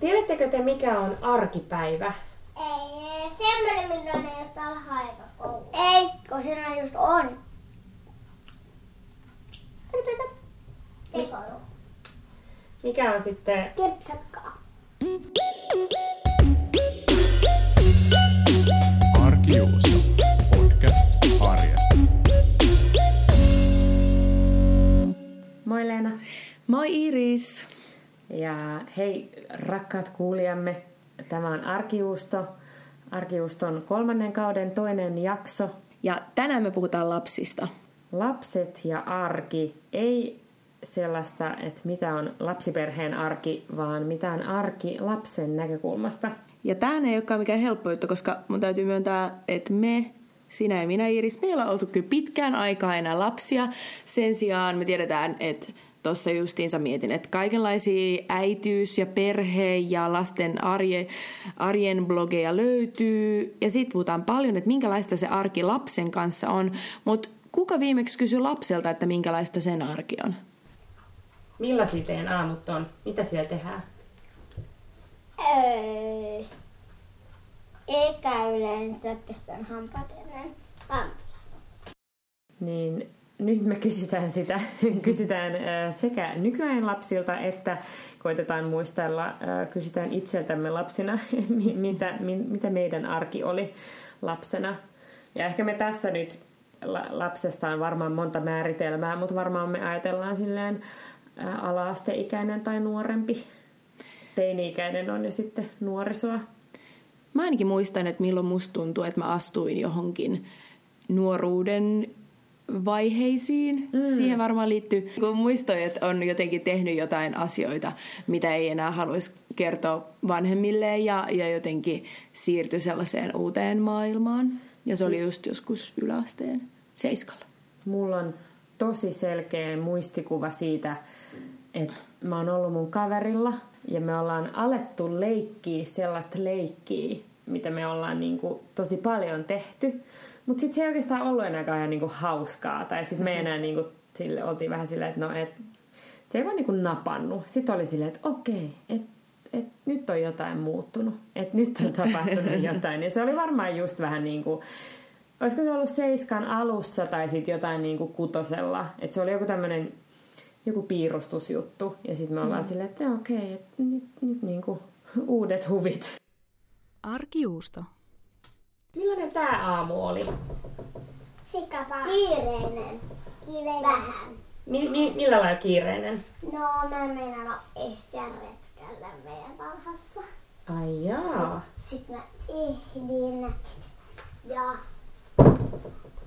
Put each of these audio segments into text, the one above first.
Tiedättekö te, mikä on arkipäivä? Ei, semmoinen, milloin ei ole täällä haikakoulu. Ei, kun siinä just on. Mikä on sitten... Kepsakkaa. Arkijuusto. Podcast arjesta. Moi Leena. Moi Iris! Ja hei rakkaat kuulijamme, tämä on Arkijuusto. Arkijuuston kolmannen kauden toinen jakso. Ja tänään me puhutaan lapsista. Lapset ja arki. Ei sellaista, että mitä on lapsiperheen arki, vaan mitä on arki lapsen näkökulmasta. Ja tämä ei olekaan mikään helppo juttu, koska mun täytyy myöntää, että me, sinä ja minä Iris, meillä on oltu kyllä pitkään aikaa enää lapsia. Sen sijaan me tiedetään, että tuossa justiinsa mietin, että kaikenlaisia äitiys- ja perhe- ja lasten arje, arjen blogeja löytyy. Ja siitä puhutaan paljon, että minkälaista se arki lapsen kanssa on. Mutta kuka viimeksi kysyi lapselta, että minkälaista sen arki on? Millaisia teidän aamut on? Mitä siellä tehdään? Ei. Eikä yleensä pestän hampaat ennen aamulla. Niin nyt me kysytään sitä, kysytään sekä nykyajan lapsilta että koitetaan muistella, kysytään itseltämme lapsina, mi- mitä, mi- mitä meidän arki oli lapsena. Ja ehkä me tässä nyt la- lapsesta on varmaan monta määritelmää, mutta varmaan me ajatellaan silleen ala-asteikäinen tai nuorempi. Teini-ikäinen on jo sitten nuorisoa. Mä ainakin muistan, että milloin musta tuntuu, että mä astuin johonkin nuoruuden vaiheisiin. Mm. Siihen varmaan liittyy, kun muistoin, että on jotenkin tehnyt jotain asioita, mitä ei enää haluaisi kertoa vanhemmille ja, ja jotenkin siirtyi sellaiseen uuteen maailmaan. Ja se siis... oli just joskus yläasteen seiskalla. Mulla on tosi selkeä muistikuva siitä, että mä oon ollut mun kaverilla ja me ollaan alettu leikkiä sellaista leikkiä, mitä me ollaan niinku tosi paljon tehty. Mutta sitten se ei oikeastaan ollut enää kauhean niinku hauskaa. Tai sitten me enää niinku, sille, oltiin vähän silleen, että no et, se ei vaan niinku napannut. Sitten oli silleen, että okei, että et nyt on jotain muuttunut. Että nyt on tapahtunut jotain. Ja se oli varmaan just vähän niin kuin, olisiko se ollut seiskan alussa tai sitten jotain niin kuin kutosella. Että se oli joku tämmöinen joku piirustusjuttu. Ja sitten me ollaan mm. silleen, että okei, okay, että nyt, nyt niin kuin uudet huvit. Arkijuusto. Millainen tämä aamu oli? Sikapa. Kiireinen. Kiireinen. Vähän. Mi- mi- millä lailla kiireinen? No, mä meinaan ehtiä retkellä meidän tarhassa. Ai jaa. Sitten mä ehdin. Ja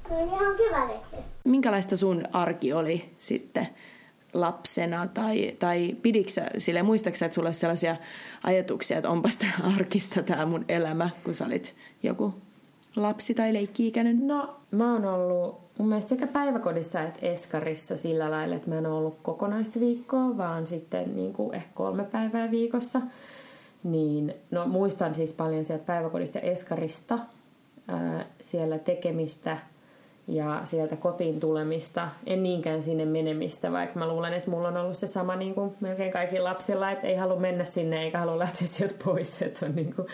ihan hyvä retki. Minkälaista sun arki oli sitten lapsena? Tai, tai pidiksä, sille muistaaksä, että sulla olisi sellaisia ajatuksia, että onpas tämä arkista tämä mun elämä, kun sä olit joku lapsi tai leikki-ikäinen? No, mä oon ollut mun mielestä sekä päiväkodissa että Eskarissa sillä lailla, että mä en ollut kokonaista viikkoa, vaan sitten niin kuin ehkä kolme päivää viikossa. Niin, no muistan siis paljon sieltä päiväkodista ja Eskarista, ää, siellä tekemistä ja sieltä kotiin tulemista. En niinkään sinne menemistä, vaikka mä luulen, että mulla on ollut se sama niin kuin melkein kaikilla lapsilla, että ei halua mennä sinne eikä halua lähteä sieltä pois. Että on niin kuin,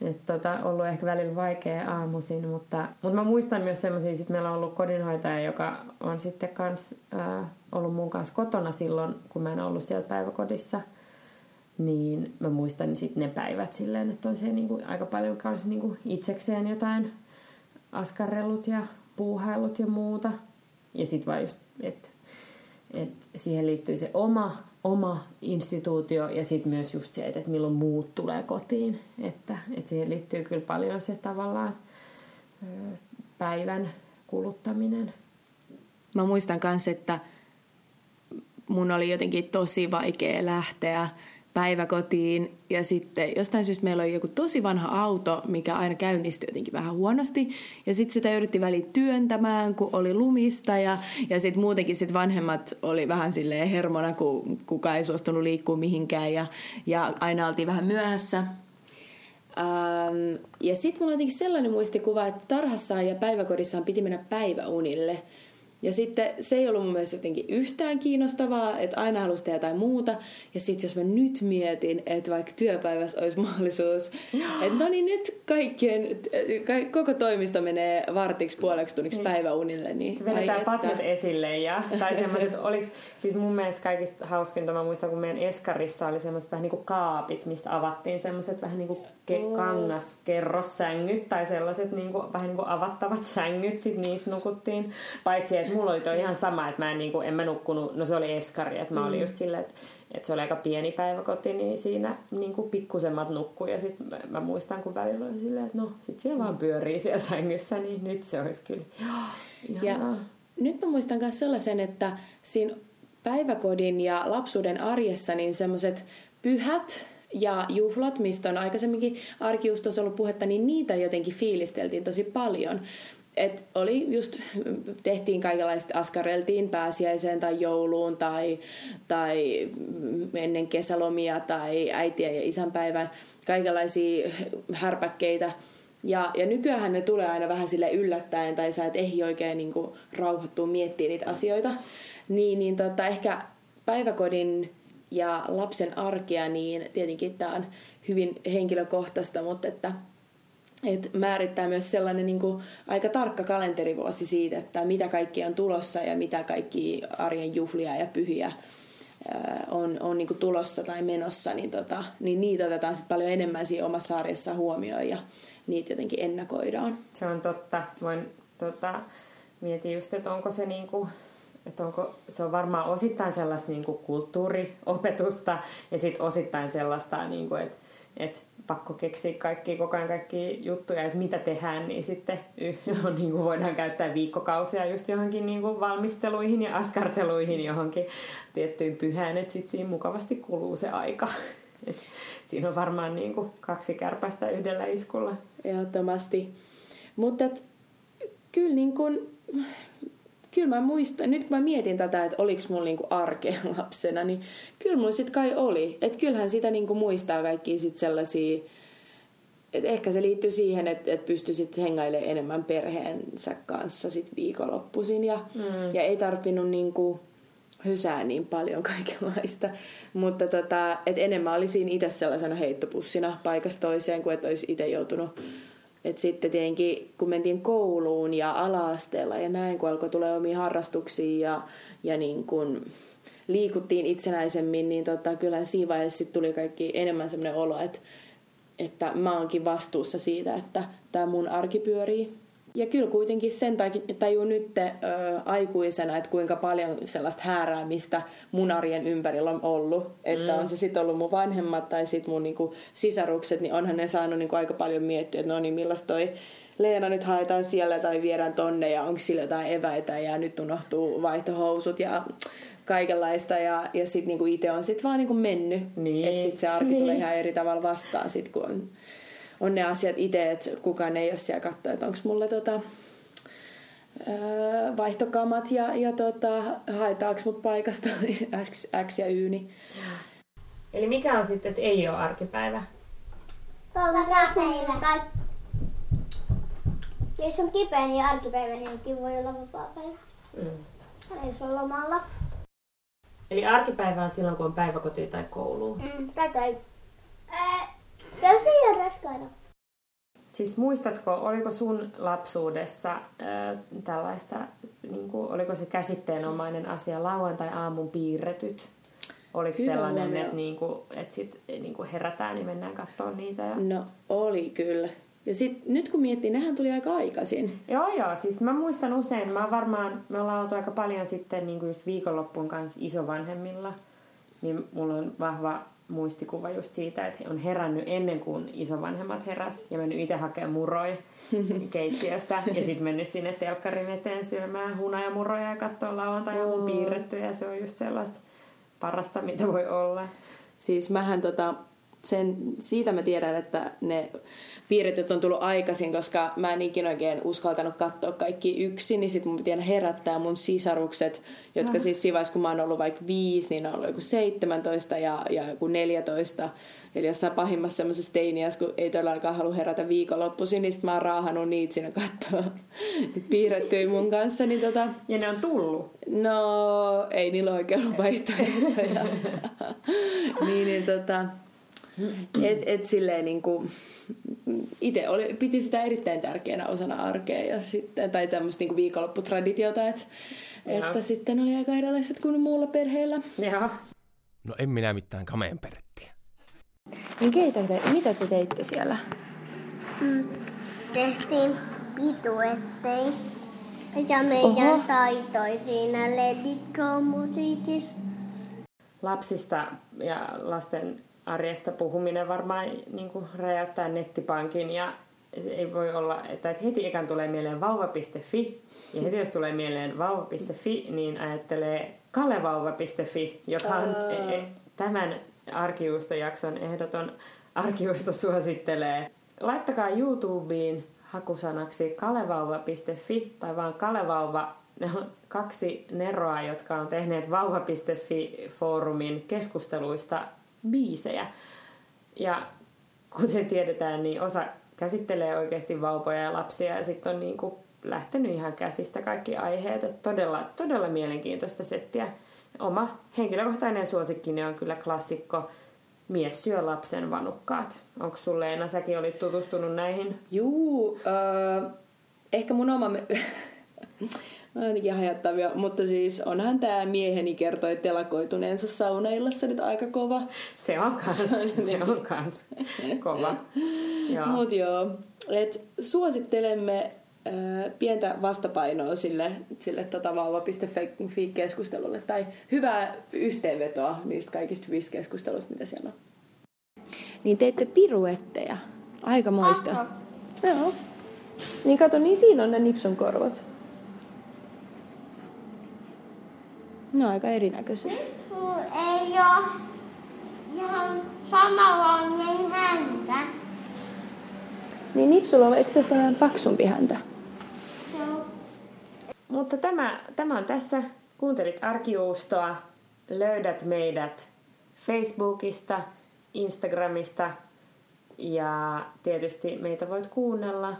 että tota, ollut ehkä välillä vaikea aamuisin, mutta, mutta mä muistan myös semmoisia, että meillä on ollut kodinhoitaja, joka on sitten kans, äh, ollut mun kanssa kotona silloin, kun mä en ollut siellä päiväkodissa. Niin mä muistan sitten ne päivät silleen, että on se niinku aika paljon kans niinku itsekseen jotain askarrellut ja puuhailut ja muuta. Ja sitten vaan just, että et siihen liittyy se oma, oma instituutio ja sitten myös just se, että milloin muut tulee kotiin. Että et siihen liittyy kyllä paljon se tavallaan päivän kuluttaminen. Mä muistan myös, että mun oli jotenkin tosi vaikea lähteä päiväkotiin ja sitten jostain syystä meillä oli joku tosi vanha auto, mikä aina käynnistyi jotenkin vähän huonosti ja sitten sitä yritti väliin työntämään, kun oli lumista ja, ja sitten muutenkin sit vanhemmat oli vähän silleen hermona, kun kukaan ei suostunut liikkua mihinkään ja, ja aina oltiin vähän myöhässä. Ähm, ja sitten mulla on jotenkin sellainen muistikuva, että tarhassaan ja päiväkodissaan piti mennä päiväunille Ja sitten se ei ollut mun mielestä jotenkin yhtään kiinnostavaa, että aina halusi tehdä jotain muuta. Ja sitten jos mä nyt mietin, että vaikka työpäivässä olisi mahdollisuus, että no niin nyt kaikkien, ka- koko toimisto menee vartiksi puoleksi tunniksi päiväunille, niin Vedetään patjat esille ja, tai semmoiset, oliks, siis mun mielestä kaikista hauskinta, mä muistan, kun meidän Eskarissa oli semmoiset vähän niinku kaapit, mistä avattiin semmoiset vähän niinku ke- kangaskerrossängyt tai sellaiset niinku, vähän niinku avattavat sängyt, sit niissä nukuttiin. Paitsi, että mulla oli toi ihan sama, että mä en, niinku, en mä nukkunut, no se oli Eskari, että mä olin just silleen, että että se oli aika pieni päiväkoti, niin siinä niin kuin pikkusemmat nukkui. Ja sitten mä, mä, muistan, kun välillä oli silleen, että no, sit siellä vaan pyörii siellä sängyssä, niin nyt se olisi kyllä Ja nyt mä muistan myös sellaisen, että siinä päiväkodin ja lapsuuden arjessa niin semmoiset pyhät ja juhlat, mistä on aikaisemminkin arkiustossa ollut puhetta, niin niitä jotenkin fiilisteltiin tosi paljon. Et oli just, tehtiin kaikenlaista, askareltiin pääsiäiseen tai jouluun tai, tai ennen kesälomia tai äitien ja isänpäivän, kaikenlaisia härpäkkeitä. Ja, ja nykyään ne tulee aina vähän sille yllättäen tai sä et ehdi oikein niin rauhoittua miettimään niitä asioita. Niin, niin tota, ehkä päiväkodin ja lapsen arkea, niin tietenkin tämä on hyvin henkilökohtaista, mutta että et määrittää myös sellainen niin kuin, aika tarkka kalenterivuosi siitä, että mitä kaikki on tulossa ja mitä kaikki arjen juhlia ja pyhiä on, on niin kuin tulossa tai menossa, niin, tota, niin niitä otetaan sit paljon enemmän siinä omassa arjessa huomioon ja niitä jotenkin ennakoidaan. Se on totta. Voin tota, mietin just, että onko se niinku, että onko, se on varmaan osittain sellaista niinku kulttuuriopetusta ja sitten osittain sellaista, niinku, että et pakko keksiä kaikki, koko ajan kaikki juttuja, että mitä tehdään, niin sitten on, niin kuin voidaan käyttää viikkokausia just johonkin niin kuin valmisteluihin ja askarteluihin johonkin tiettyyn pyhään, että sitten siinä mukavasti kuluu se aika. Et siinä on varmaan niin kuin kaksi kärpästä yhdellä iskulla. Ehdottomasti. Mutta kyllä niin kun, kyllä mä muistan, nyt kun mä mietin tätä, että oliko mulla niinku arkea lapsena, niin kyllä mulla sit kai oli. Että kyllähän sitä niinku muistaa kaikki sit sellaisia, että ehkä se liittyy siihen, että, että pystyi sitten hengailemaan enemmän perheensä kanssa sit viikonloppuisin ja, mm. ja ei tarvinnut niinku hysää niin paljon kaikenlaista. Mutta tota, et enemmän oli siinä itse sellaisena heittopussina paikasta toiseen, kuin että olisi itse joutunut et sitten tietenkin, kun mentiin kouluun ja ala-asteella ja näin, kun alkoi tulla omia harrastuksia ja, ja niin kun liikuttiin itsenäisemmin, niin tota, kyllä siinä vaiheessa sit tuli kaikki enemmän sellainen olo, että, että mä oonkin vastuussa siitä, että tämä mun arki pyörii. Ja kyllä kuitenkin sen tajuu nyt ö, aikuisena, että kuinka paljon sellaista hääräämistä mun arjen ympärillä on ollut. Että mm. on se sitten ollut mun vanhemmat tai sitten mun niinku, sisarukset, niin onhan ne saanut niinku, aika paljon miettiä, että no niin, millaista toi Leena nyt haetaan siellä tai viedään tonne ja onko sillä jotain eväitä ja nyt unohtuu vaihtohousut ja kaikenlaista ja, ja sitten niinku itse on sitten vaan niinku mennyt. Niin. Että sitten se arki tulee ihan eri tavalla vastaan sit kun on on ne asiat itse, että kukaan ei ole siellä katsoa, että onko mulle tota, öö, vaihtokamat ja, ja tota, haetaanko mut paikasta X, X ja Y. Niin. Eli mikä on sitten, että ei ole arkipäivä? Vapaa-päivä. Kaik- Jos on kipeä, niin arkipäivä niin voi olla vapaa-päivä. Mm. Tai jos on lomalla. Eli arkipäivä on silloin, kun on päiväkoti tai koulu. Mm, tai tai. Raskaana. Siis muistatko, oliko sun lapsuudessa äh, tällaista, niin kuin, oliko se käsitteenomainen asia lauantai-aamun piirretyt? Oliko Hyvä sellainen, että, niin kuin, että sit, niin kuin herätään, niin mennään katsomaan niitä? Ja... No oli kyllä. Ja sit, nyt kun miettii, nehän tuli aika aikaisin. Joo, joo. Siis mä muistan usein, mä varmaan, me ollaan oltu aika paljon sitten niin kuin just viikonloppuun kanssa isovanhemmilla. Niin mulla on vahva muistikuva just siitä, että on herännyt ennen kuin isovanhemmat heräs ja mennyt itse hakemaan muroi keittiöstä ja sitten mennyt sinne telkkarin eteen syömään hunajamuroja ja katsoa lauantai Oo. piirretty ja se on just sellaista parasta, mitä voi olla. Siis mähän tota, sen, siitä mä tiedän, että ne piirretyt on tullut aikaisin, koska mä en ikinä oikein uskaltanut katsoa kaikki yksin, niin sit mun aina herättää mun sisarukset, jotka siis siinä kun mä oon ollut vaikka viisi, niin ne on ollut joku 17 ja, ja joku 14. Eli jossain pahimmassa semmoisessa teiniässä, kun ei todellakaan halua herätä viikonloppuisin, niin sit mä oon raahannut niitä siinä katsoa piirrettyä mun kanssa. Niin tota, Ja ne on tullut. No, ei niillä oikein ollut vaihtoehtoja. niin, niin tota, et, et silleen niinku, itse oli, piti sitä erittäin tärkeänä osana arkea ja sitten, tai tämmöistä niinku viikonlopputraditiota, et, että sitten oli aika erilaiset kuin muulla perheellä. Joo. No en minä mitään kameen perettiä. Niin keitä te, mitä te teitte siellä? Tehtiin pituettei. Ja meidän Oho. taitoi siinä Let It Go musiikissa. Lapsista ja lasten arjesta puhuminen varmaan niin kuin räjäyttää nettipankin ja se ei voi olla, että heti ekan tulee mieleen vauva.fi ja heti jos tulee mieleen vauva.fi, niin ajattelee kalevauva.fi, joka on e- e- tämän arkijuustojakson ehdoton arkijuusto suosittelee. Laittakaa YouTubeen hakusanaksi kalevauva.fi tai vaan kalevauva. Ne on kaksi neroa, jotka on tehneet vauva.fi-foorumin keskusteluista biisejä. Ja kuten tiedetään, niin osa käsittelee oikeasti vauvoja ja lapsia ja sitten on niin kuin lähtenyt ihan käsistä kaikki aiheet. Et todella, todella mielenkiintoista settiä. Oma henkilökohtainen suosikkini on kyllä klassikko Mies syö lapsen vanukkaat. Onko sulle Leena, säkin olit tutustunut näihin? Juu, äh, ehkä mun oma... Jotenkin hajattavia, mutta siis onhan tämä mieheni kertoi telakoituneensa saunaillassa nyt aika kova. Se on kans, se on kans kova. Joo. Mut joo, et suosittelemme äh, pientä vastapainoa sille, sille tota vauva.fi-keskustelulle tai hyvää yhteenvetoa niistä kaikista hyvistä keskusteluista, mitä siellä on. Niin teitte piruetteja. Aika moista. Joo. Niin kato, niin siinä on ne nipsun korvat. Ne on aika erinäköiset. Mulla ei oo ihan samanlainen häntä. Niin nipsulla on eikö se sellainen paksumpi häntä? On Mutta tämä, tämä on tässä. Kuuntelit Arkijuustoa. Löydät meidät Facebookista, Instagramista ja tietysti meitä voit kuunnella.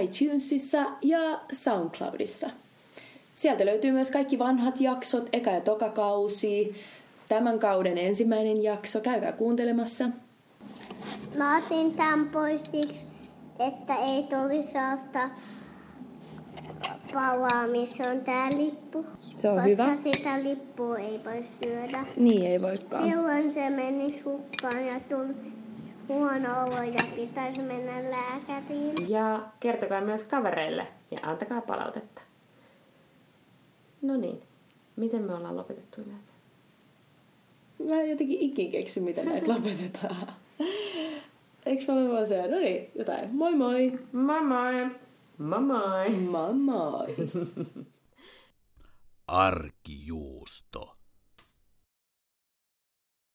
iTunesissa ja SoundCloudissa. Sieltä löytyy myös kaikki vanhat jaksot, eka- ja tokakausi, tämän kauden ensimmäinen jakso. Käykää kuuntelemassa. Mä otin tämän pois siksi, että ei tulisi sellaista palaa, missä on tää lippu. Se on koska hyvä. sitä lippua ei voi syödä. Niin ei voikaan. Silloin se meni hukkaan ja tuli huono olo ja pitäisi mennä lääkäriin. Ja kertokaa myös kavereille ja antakaa palautetta. No niin, miten me ollaan lopetettu yleensä? Mä en jotenkin ikin keksy, miten näitä lopetetaan. Eikö mä ole vaan se, no niin, jotain. Moi moi! Moi moi! Moi moi! Moi moi! Arkijuusto.